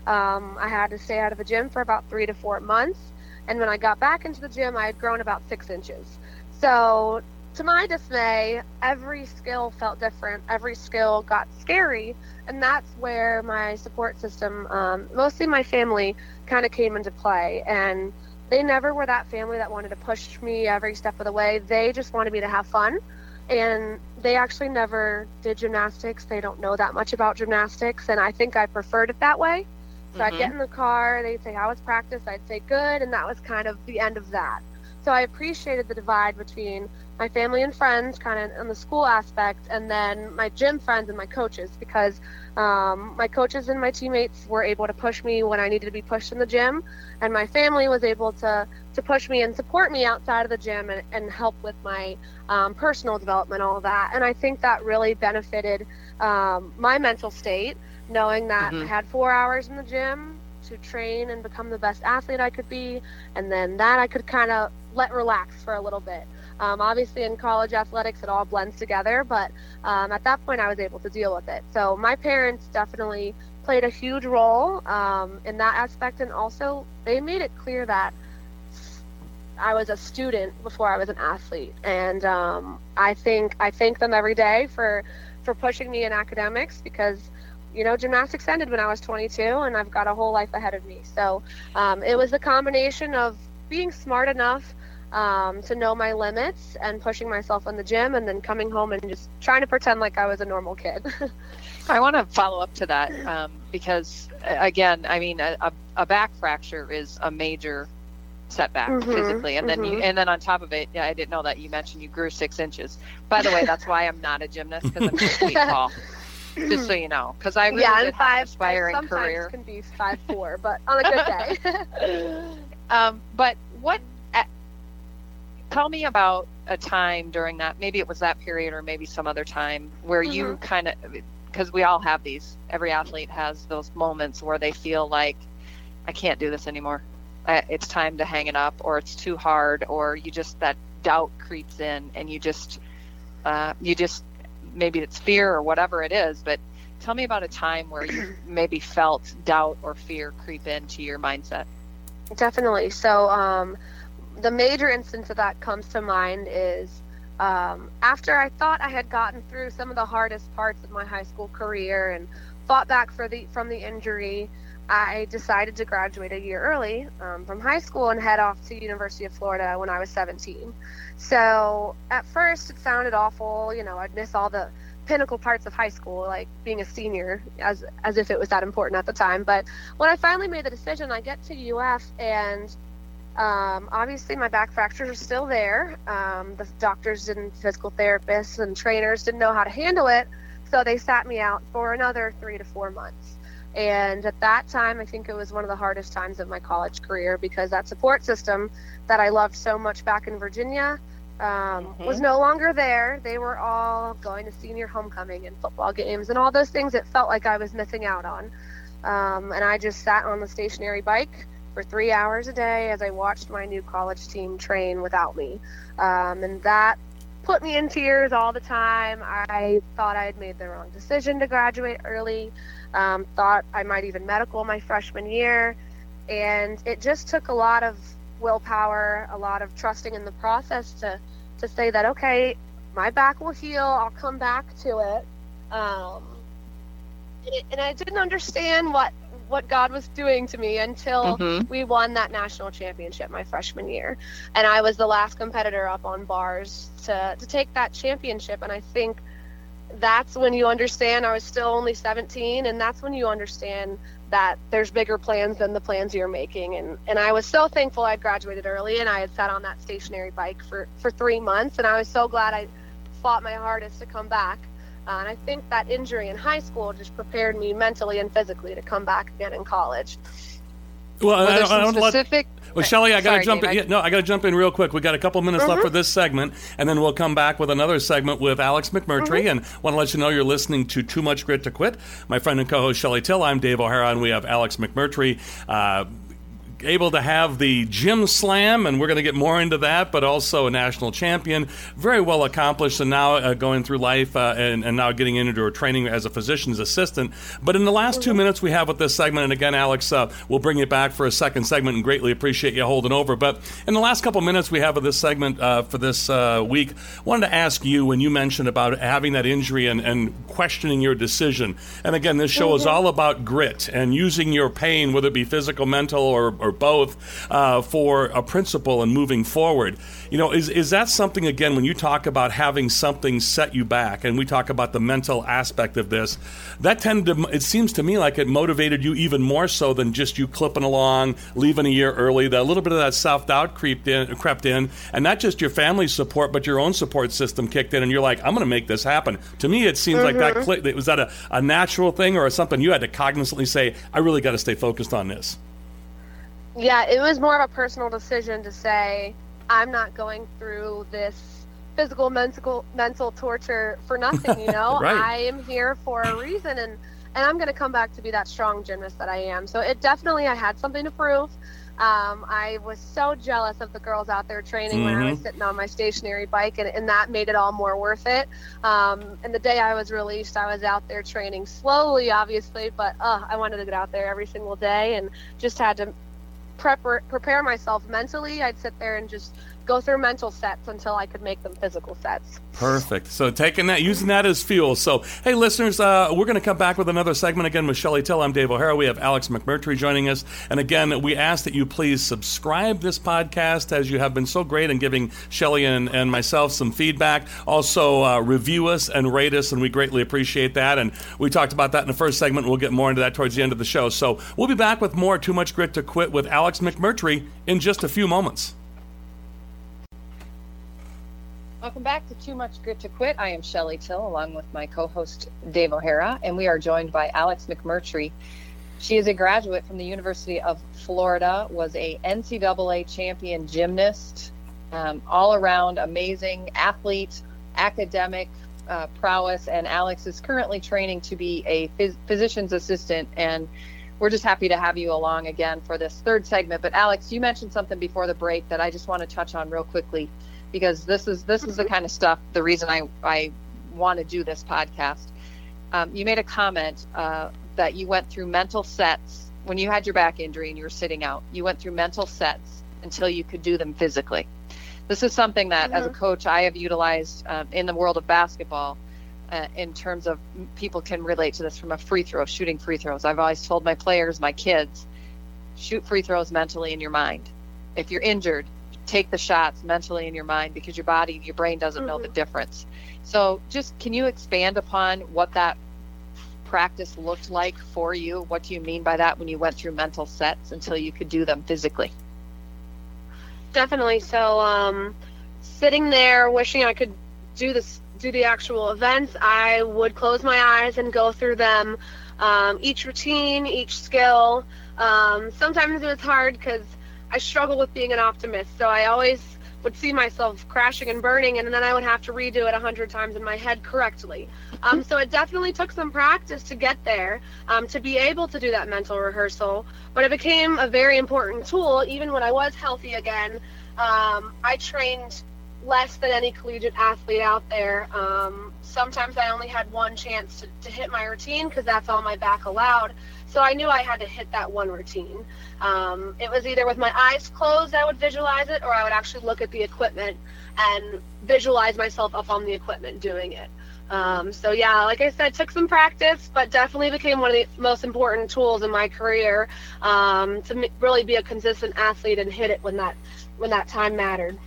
Um, I had to stay out of the gym for about three to four months. And when I got back into the gym, I had grown about six inches. So, to my dismay, every skill felt different. Every skill got scary. And that's where my support system, um, mostly my family, kind of came into play. And they never were that family that wanted to push me every step of the way. They just wanted me to have fun. And they actually never did gymnastics. They don't know that much about gymnastics. And I think I preferred it that way. So I'd get in the car, they'd say, How was practice? I'd say, Good. And that was kind of the end of that. So I appreciated the divide between my family and friends, kind of on the school aspect, and then my gym friends and my coaches, because um, my coaches and my teammates were able to push me when I needed to be pushed in the gym, and my family was able to to push me and support me outside of the gym and, and help with my um, personal development, all that. And I think that really benefited um, my mental state, knowing that Mhm. I had four hours in the gym to train and become the best athlete I could be, and then that I could kind of let relax for a little bit. Um, obviously, in college athletics, it all blends together, but um, at that point, I was able to deal with it. So my parents definitely played a huge role um, in that aspect, and also they made it clear that I was a student before I was an athlete, and um, I think I thank them every day for for pushing me in academics because you know gymnastics ended when I was 22, and I've got a whole life ahead of me. So um, it was the combination of being smart enough um, to know my limits and pushing myself in the gym, and then coming home and just trying to pretend like I was a normal kid. I want to follow up to that um, because, again, I mean, a, a, back fracture is a major setback Mhm, physically, and then you, mhm. and then on top of it, yeah, I didn't know that you mentioned you grew six inches. By the way, that's why I'm not a gymnast because I'm six feet tall. Just so you know, because I really yeah, did five. I aspiring sometimes career. can be five four, but on a good day. Um, but what? Tell me about a time during that. Maybe it was that period, or maybe some other time where you Mhm. kind of, because we all have these. Every athlete has those moments where they feel like, I can't do this anymore. I, it's time to hang it up, or it's too hard, or you just that doubt creeps in, and you just, uh, you just maybe it's fear or whatever it is, but. Tell me about a time where you maybe felt doubt or fear creep into your mindset. Definitely. So, um, the major instance of that comes to mind is um, after I thought I had gotten through some of the hardest parts of my high school career and fought back for the from the injury. I decided to graduate a year early um, from high school and head off to University of Florida when I was 17. So at first it sounded awful. You know, I'd miss all the pinnacle parts of high school, like being a senior, as as if it was that important at the time. But when I finally made the decision, I get to UF and um, obviously, my back fractures are still there. Um, the doctors and physical therapists and trainers didn't know how to handle it, so they sat me out for another three to four months. And at that time, I think it was one of the hardest times of my college career because that support system that I loved so much back in Virginia um, mm-hmm. was no longer there. They were all going to senior homecoming and football games and all those things it felt like I was missing out on. Um, and I just sat on the stationary bike for three hours a day as I watched my new college team train without me. Um, and that put me in tears all the time. I thought I had made the wrong decision to graduate early, um, thought I might even medical my freshman year. And it just took a lot of willpower, a lot of trusting in the process to, to say that, okay, my back will heal, I'll come back to it. Um, and, it, and I didn't understand what what God was doing to me until mm-hmm. we won that national championship my freshman year. And I was the last competitor up on bars to, to take that championship. And I think that's when you understand I was still only 17. And that's when you understand that there's bigger plans than the plans you're making. And, and I was so thankful I'd graduated early and I had sat on that stationary bike for, for three months. And I was so glad I fought my hardest to come back. Uh, and I think that injury in high school just prepared me mentally and physically to come back again in college. Well, I don't, I don't specific. Let, well, Shelly, I got to jump Dave, in. Yeah, no, I got to jump in real quick. We got a couple minutes mm-hmm. left for this segment, and then we'll come back with another segment with Alex McMurtry. Mm-hmm. And want to let you know you're listening to Too Much Grit to Quit. My friend and co-host Shelly Till. I'm Dave O'Hara, and we have Alex McMurtry. Uh, able to have the gym slam, and we're going to get more into that, but also a national champion, very well accomplished, and now uh, going through life uh, and, and, now getting into her training as a physician's assistant. But in the last two minutes we have with this segment, and again, Alex, uh, we'll bring you back for a second segment and greatly appreciate you holding over. But in the last couple minutes we have of this segment uh, for this uh, week, wanted to ask you when you mentioned about having that injury and, and questioning your decision. And again, this show mm-hmm. is all about grit and using your pain, whether it be physical, mental, or, or or both uh, for a principle and moving forward. You know, is, is that something, again, when you talk about having something set you back, and we talk about the mental aspect of this, that tended to, it seems to me like it motivated you even more so than just you clipping along, leaving a year early. That a little bit of that self doubt creeped in, crept in, and not just your family's support, but your own support system kicked in, and you're like, I'm going to make this happen. To me, it seems mm-hmm. like that was that a, a natural thing or something you had to cognizantly say, I really got to stay focused on this yeah, it was more of a personal decision to say I'm not going through this physical mental mental torture for nothing, you know. right. I am here for a reason and and I'm going to come back to be that strong gymnast that I am. So it definitely I had something to prove. Um, I was so jealous of the girls out there training mm-hmm. when I was mm-hmm. sitting on my stationary bike, and, and that made it all more worth it. Um, and the day I was released, I was out there training slowly, obviously, but uh, I wanted to get out there every single day and just had to prep prepare myself mentally. I'd sit there and just go through mental sets until I could make them physical sets. Perfect. So taking that, using that as fuel. So hey, listeners, uh, we're going to come back with another segment again with Shelly Till. I'm Dave O'Hara. We have Alex McMurtry joining us, and again, we ask that you please subscribe this podcast as you have been so great in giving Shelly and, and myself some feedback. Also, uh, review us and rate us, and we greatly appreciate that. And we talked about that in the first segment. We'll get more into that towards the end of the show. So we'll be back with more Too Much Grit to Quit with Alex McMurtry in just a few moments. Welcome back to Too Much Grit to Quit. I am Shelly Till along with my co host Dave O'Hara, and we are joined by Alex McMurtry. She is a graduate from the University of Florida, was a NCAA champion gymnast, um, all around amazing athlete, academic uh, prowess, and Alex is currently training to be a phys- physician's assistant. And we're just happy to have you along again for this third segment. But Alex, you mentioned something before the break that I just want to touch on real quickly because this is this is the kind of stuff. The reason I I want to do this podcast. Um, you made a comment uh, that you went through mental sets when you had your back injury and you were sitting out. You went through mental sets until you could do them physically. This is something that, mm-hmm. as a mm-hmm. coach, I have utilized um, in the world of basketball. uh, in terms of people can relate to this from a free throw, shooting free throws. I've always told my players, my kids, shoot free throws mentally in your mind. If you're injured, take the shots mentally in your mind because your body, your brain doesn't mm-hmm. know the mm-hmm. difference. So, just can you expand upon what that practice looked like for you? What do you mean by that when you went through mental sets until you could do them physically? Definitely. So, um, sitting there wishing I could do this, do the actual events, I would close my eyes and go through them, um, each routine, each skill. Um, sometimes it was hard because I struggle with being an optimist, so I always would see myself crashing and burning, and then I would have to redo it a hundred times in my head correctly. Um, so it definitely took some practice to get there, um, to be able to do that mental rehearsal. But it became a very important tool, even when I was healthy again. Um, I trained less than any collegiate athlete out there. Um, sometimes I only had one chance to, to hit my routine because that's all my back allowed. So I knew I had to hit that one routine. Um, it was either with my eyes closed, I would visualize it, or I would actually look at the equipment and visualize myself up on the equipment doing it. Um, so yeah, like I said, took some practice, but definitely became one of the most important tools in my career um, to m- really be a consistent athlete and hit it when that when that time mattered.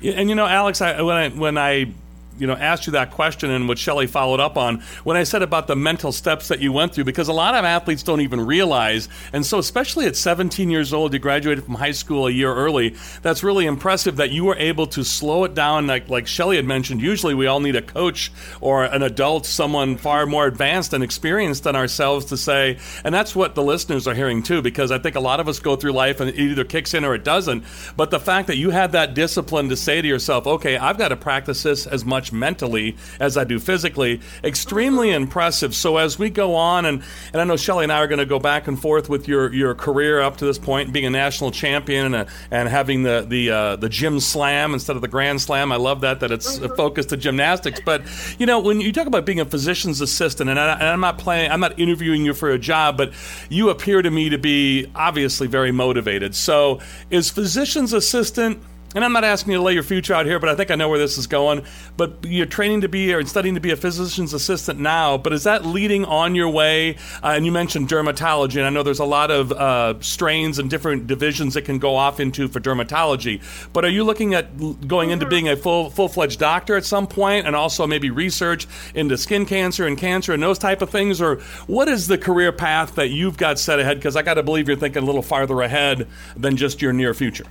Yeah, and you know, Alex, I, when I when I you know asked you that question and what Shelly followed up on when I said about the mental steps that you went through because a lot of athletes don't even realize and so especially at 17 years old you graduated from high school a year early that's really impressive that you were able to slow it down like like Shelly had mentioned. Usually we all need a coach or an adult someone far more advanced and experienced than ourselves to say and that's what the listeners are hearing too because I think a lot of us go through life and it either kicks in or it doesn't. But the fact that you had that discipline to say to yourself okay I've got to practice this as much much mentally as I do physically. Extremely impressive. So as we go on, and, and I know Shelly and I are going to go back and forth with your, your career up to this point, being a national champion and, a, and having the the uh, the gym slam instead of the grand slam. I love that that it's mm-hmm. focused to gymnastics. But you know when you talk about being a physician's assistant, and, I, and I'm not playing, I'm not interviewing you for a job, but you appear to me to be obviously very motivated. So is physician's assistant and I'm not asking you to lay your future out here, but I think I know where this is going. But you're training to be or studying to be a physician's assistant now. But is that leading on your way? Uh, and you mentioned dermatology, and I know there's a lot of uh, strains and different divisions that can go off into for dermatology. But are you looking at going into being a full full fledged doctor at some point, and also maybe research into skin cancer and cancer and those type of things? Or what is the career path that you've got set ahead? Because I got to believe you're thinking a little farther ahead than just your near future.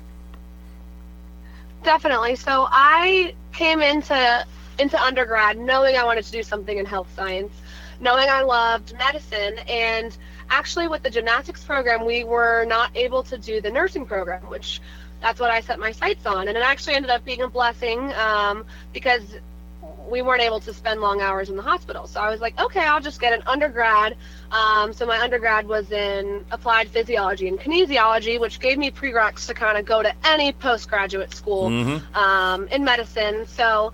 Definitely. So I came into into undergrad knowing I wanted to do something in health science, knowing I loved medicine, and actually with the gymnastics program we were not able to do the nursing program, which that's what I set my sights on, and it actually ended up being a blessing um, because we weren't able to spend long hours in the hospital. So I was like, okay, I'll just get an undergrad. Um, so my undergrad was in applied physiology and kinesiology, which gave me prereqs to kind of go to any postgraduate school mm-hmm. um, in medicine. So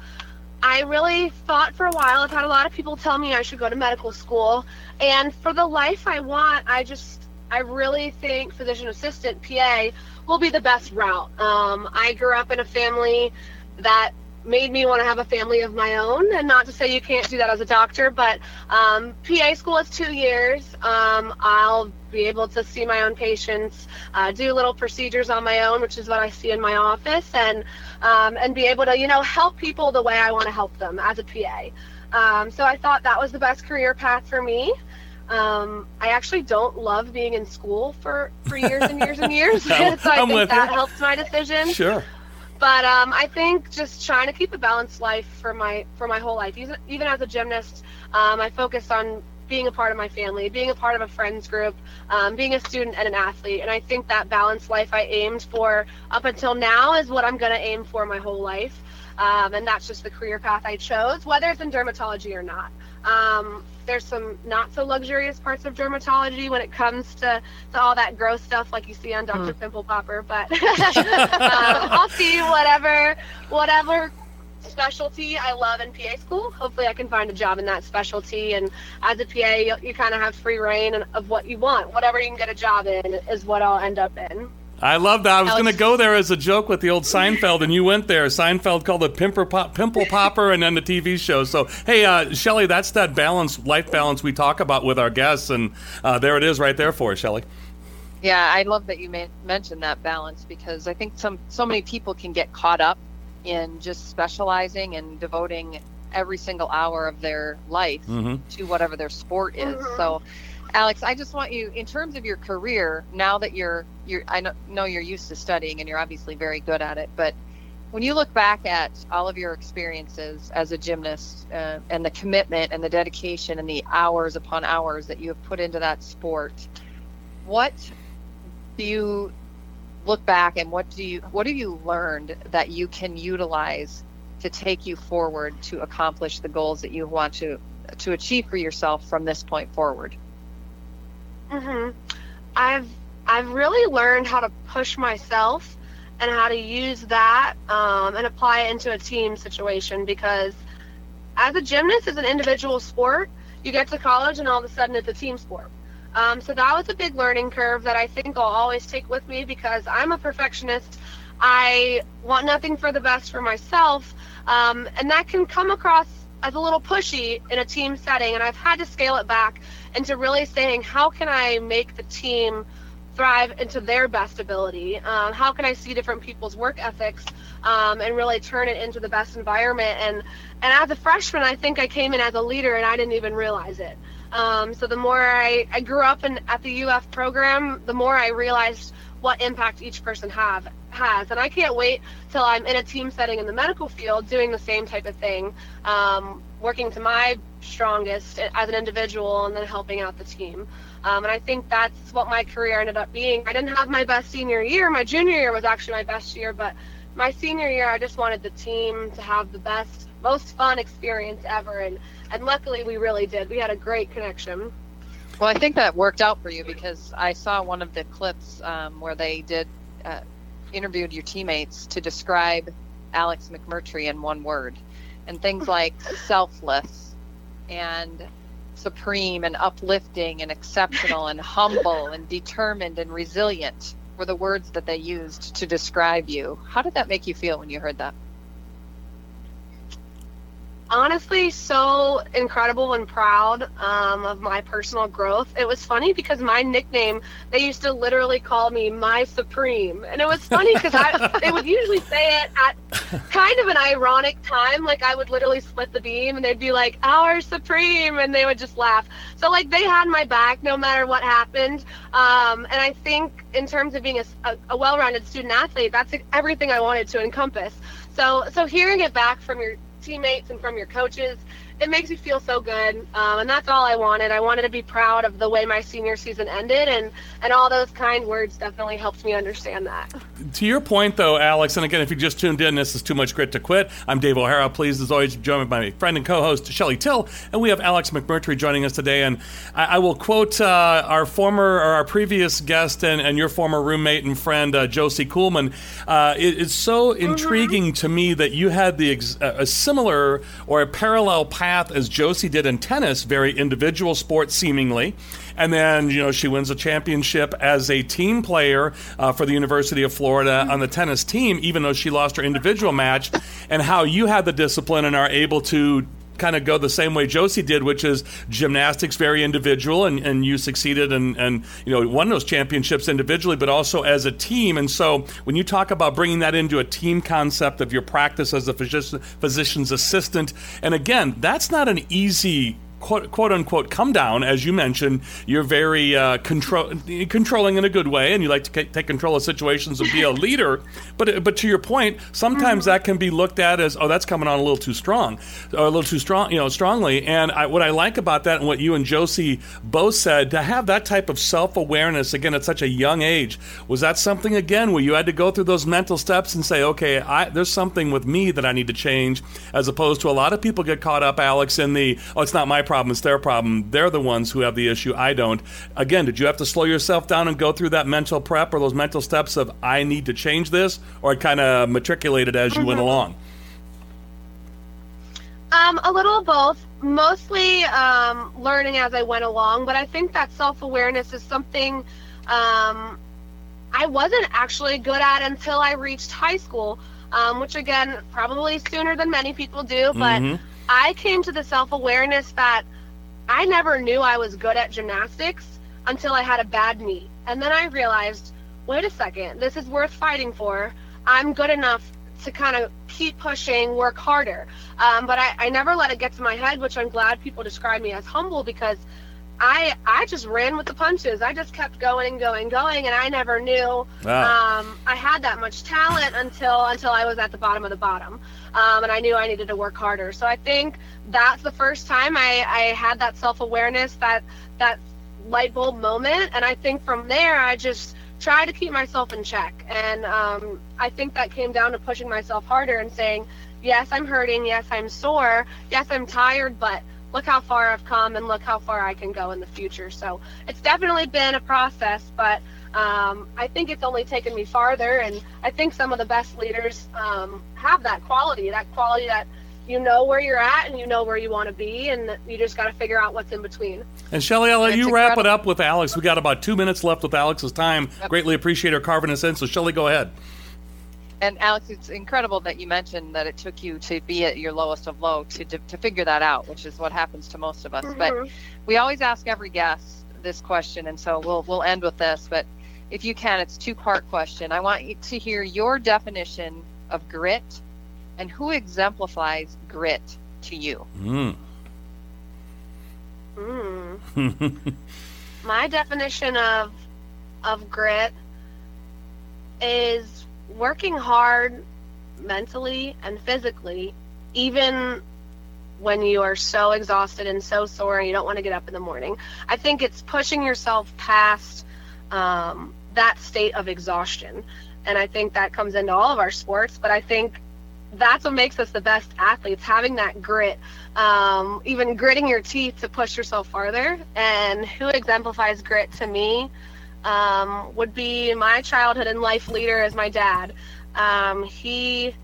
I really thought for a while. I've had a lot of people tell me I should go to medical school. And for the life I want, I just, I really think physician assistant, PA, will be the best route. Um, I grew up in a family that made me want to have a family of my own. And not to say you can't do that as a doctor, but um, PA school is two years. Um, I'll be able to see my own patients, uh, do little procedures on my own, which is what I see in my office, and um, and be able to you know help people the way I want to help them as a PA. Um, so I thought that was the best career path for me. Um, I actually don't love being in school for, for years and years and years. so I I'm think that you. helps my decision. Sure but um, I think just trying to keep a balanced life for my for my whole life. Even, even as a gymnast, um, I focus on being a part of my family, being a part of a friends group, um, being a student and an athlete. And I think that balanced life I aimed for up until now is what I'm going to aim for my whole life. Um, and that's just the career path I chose, whether it's in dermatology or not. Um, there's some not so luxurious parts of dermatology when it comes to, to all that gross stuff like you see on Dr. Mm. Pimple Popper, but um, I'll see whatever whatever specialty I love in PA school. Hopefully, I can find a job in that specialty. And as a PA, you, you kind of have free reign of what you want. Whatever you can get a job in is what I'll end up in. I love that. I was Alex- going to go there as a joke with the old Seinfeld, and you went there. Seinfeld called it Pimper Pop, Pimple Popper, and then the TV show. So, hey, uh, Shelly, that's that balance, life balance we talk about with our guests, and uh, there it is right there for you, Shelly. Yeah, I love that you ma- mentioned that balance because I think some so many people can get caught up in just specializing and devoting every single hour of their life Mhm. to whatever their sport is. So, Alex, I just want you, in terms of your career, now that you're you're, I know, you're used to studying and you're obviously very good at it, but when you look back at all of your experiences as a gymnast uh, and the commitment and the dedication and the hours upon hours that you have put into that sport, what do you look back and what do you what have you learned that you can utilize to take you forward to accomplish the goals that you want to to achieve for yourself from this point forward? Hmm I've I've really learned how to push myself and how to use that um, and apply it into a team situation because as a gymnast, it's an individual sport. You get to college and all of a sudden it's a team sport. Um, so that was a big learning curve that I think I'll always take with me because I'm a perfectionist. I want nothing for the best for myself, um, and that can come across as a little pushy in a team setting. And I've had to scale it back into really saying, how can I make the team thrive into their best ability? Um, how can I see different people's work ethics um, and really turn it into the best environment? And and as a freshman, I think I came in as a leader and I didn't even realize it. Um, so the more I, I grew up in at the UF program, the more I realized what impact each person have has. And I can't wait till I'm in a team setting in the medical field doing the same type of thing, um, working to my strongest as an individual and then helping out the team. Um, and I think that's what my career ended up being. I didn't have my best senior year. My junior year was actually my best year, but my senior year, I just wanted the team to have the best, most fun experience ever. And, and luckily, we really did. We had a great connection. Well, I think that worked out for you because I saw one of the clips um, where they did uh, interviewed your teammates to describe Alex McMurtry in one word, and things like selfless and supreme and uplifting and exceptional and humble and determined and resilient were the words that they used to describe you. How did that make you feel when you heard that? Honestly so incredible and proud um, of my personal growth. It was funny because my nickname, they used to literally call me my supreme. And it was funny because I they would usually say it at kind of an ironic time. Like I would literally split the beam and they'd be like, our supreme. And they would just laugh. So like they had my back no matter what happened. Um, and I think in terms of being a, a, a well-rounded student athlete, that's everything I wanted to encompass. So, so hearing it back from your teammates and from your coaches. It makes me feel so good, um, and that's all I wanted. I wanted to be proud of the way my senior season ended, and and all those kind words definitely helped me understand that. To your point, though, Alex, and again, if you just tuned in, this is Too Much Grit to Quit. I'm Dave O'Hara. Pleased, as always, joined by my friend and co host, Shelly Till. And we have Alex McMurtry joining us today. And I, I will quote uh, our former or our previous guest and, and your former roommate and friend, uh, Josie Kuhlman. Uh, it, it's so intriguing to me that you had the ex- a similar or a parallel path as Josie did in tennis, very individual sport, seemingly. And then, you know, she wins a championship as a team player uh, for the University of Florida on the tennis team, even though she lost her individual match. And how you had the discipline and are able to kind of go the same way Josie did, which is gymnastics, very individual, and, and you succeeded and, and you know won those championships individually, but also as a team. And so when you talk about bringing that into a team concept of your practice as a physician, physician's assistant, and again, that's not an easy quote, quote unquote come down, as you mentioned, you're very uh, control, controlling in a good way, and you like to c- take control of situations and be a leader. But but to your point, sometimes that can be looked at as oh that's coming on a little too strong, or a little too strong, you know, strongly. And I, what I like about that and what you and Josie both said to have that type of self awareness again at such a young age was that something again where you had to go through those mental steps and say okay I, there's something with me that I need to change as opposed to a lot of people get caught up Alex in the oh it's not my problem it's their problem they're the ones who have the issue I don't again did you have to slow yourself down and go through that mental prep or those mental steps of I need to change this or kind of matriculated as you went along Um, a little of both. Mostly um, learning as I went along, but I think that self awareness is something um, I wasn't actually good at until I reached high school, um, which again, probably sooner than many people do. But Mhm. I came to the self awareness that I never knew I was good at gymnastics until I had a bad knee. And then I realized, wait a second, this is worth fighting for. I'm good enough to kind of keep pushing, work harder. Um, but I, I never let it get to my head, which I'm glad people describe me as humble because I I just ran with the punches. I just kept going, going, going, and I never knew Wow. um, I had that much talent until until I was at the bottom of the bottom, um, and I knew I needed to work harder. So I think that's the first time I, I had that self awareness, that that light bulb moment, and I think from there I just try to keep myself in check, and um, I think that came down to pushing myself harder and saying, yes, I'm hurting, yes, I'm sore, yes, I'm tired, but look how far I've come and look how far I can go in the future. So it's definitely been a process, but um, I think it's only taken me farther. And I think some of the best leaders um, have that quality, that quality that you know where you're at and you know where you want to be, and you just got to figure out what's in between. And Shelly, I'll let That's you wrap it up with Alex. We got about two minutes left with Alex's time. Greatly appreciate her carving us in. So, Shelly, go ahead. And Alex, it's incredible that you mentioned that it took you to be at your lowest of low to, to, to figure that out, which is what happens to most of us. But Mhm. we always ask every guest this question, and so we'll we'll end with this. But if you can, it's two part question. I want you to hear your definition of grit, and who exemplifies grit to you. Mm. Mm. My definition of of grit is working hard mentally and physically, even when you are so exhausted and so sore and you don't want to get up in the morning. I think it's pushing yourself past um, that state of exhaustion. And I think that comes into all of our sports, but I think that's what makes us the best athletes, having that grit, um, even gritting your teeth to push yourself farther. And who exemplifies grit to me um, would be my childhood and life leader as my dad. Um, he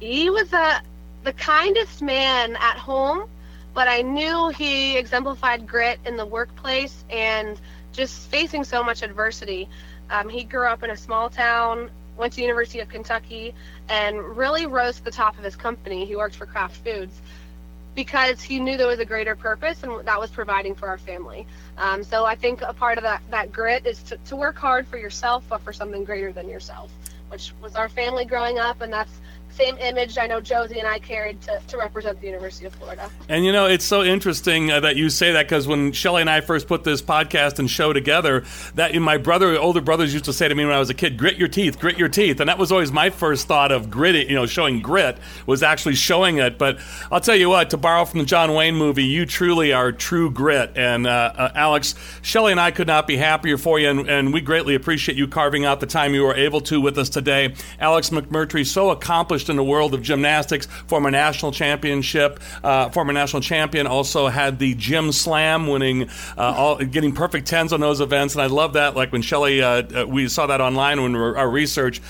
he was a the kindest man at home, but I knew he exemplified grit in the workplace and just facing so much adversity. Um, he grew up in a small town, went to the University of Kentucky, and really rose to the top of his company. He worked for Kraft Foods because he knew there was a greater purpose, and that was providing for our family. Um, so I think a part of that, that grit is to, to work hard for yourself, but for something greater than yourself, which was our family growing up, and that's same image I know Josie and I carried to, to represent the University of Florida. And you know, it's so interesting uh, that you say that because when Shelly and I first put this podcast and show together, that my brother, older brothers used to say to me when I was a kid, "Grit your teeth, grit your teeth," and that was always my first thought of gritting. You know, showing grit was actually showing it. But I'll tell you what, to borrow from the John Wayne movie, you truly are true grit. And uh, uh, Alex, Shelly and I could not be happier for you, and, and we greatly appreciate you carving out the time you were able to with us today. Alex McMurtry, so accomplished in the world of gymnastics, former national championship, uh, former national champion, also had the gym slam, winning, uh, all, getting perfect tens on those events, and I love that. Like when Shelly, uh, uh, we saw that online when our research.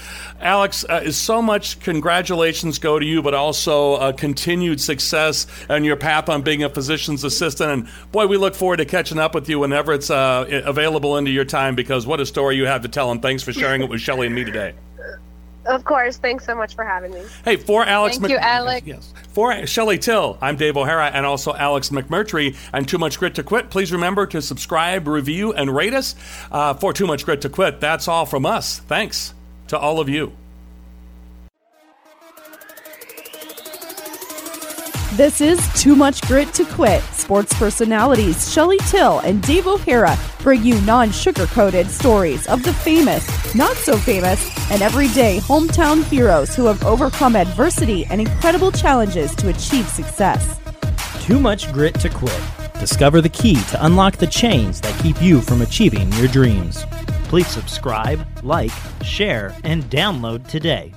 Alex, uh, is so much congratulations go to you, but also uh, continued success and your path on being a physician's assistant. And boy, we look forward to catching up with you whenever it's available into your time because what a story you have to tell. And thanks for sharing it with Shelly and me today. Of course. Thanks so much for having me. Hey, for Alex, Thank you, Alex. Yes, for Shelly Till, I'm Dave O'Hara, and also Alex McMurtry. And Too Much Grit to Quit. Please remember to subscribe, review, and rate us uh, for Too Much Grit to Quit. That's all from us. Thanks to all of you. This is Too Much Grit to Quit. Sports personalities Shelly Till and Dave O'Hara bring you non sugar coated stories of the famous, not so famous, and everyday hometown heroes who have overcome adversity and incredible challenges to achieve success. Too much grit to quit. Discover the key to unlock the chains that keep you from achieving your dreams. Please subscribe, like, share, and download today.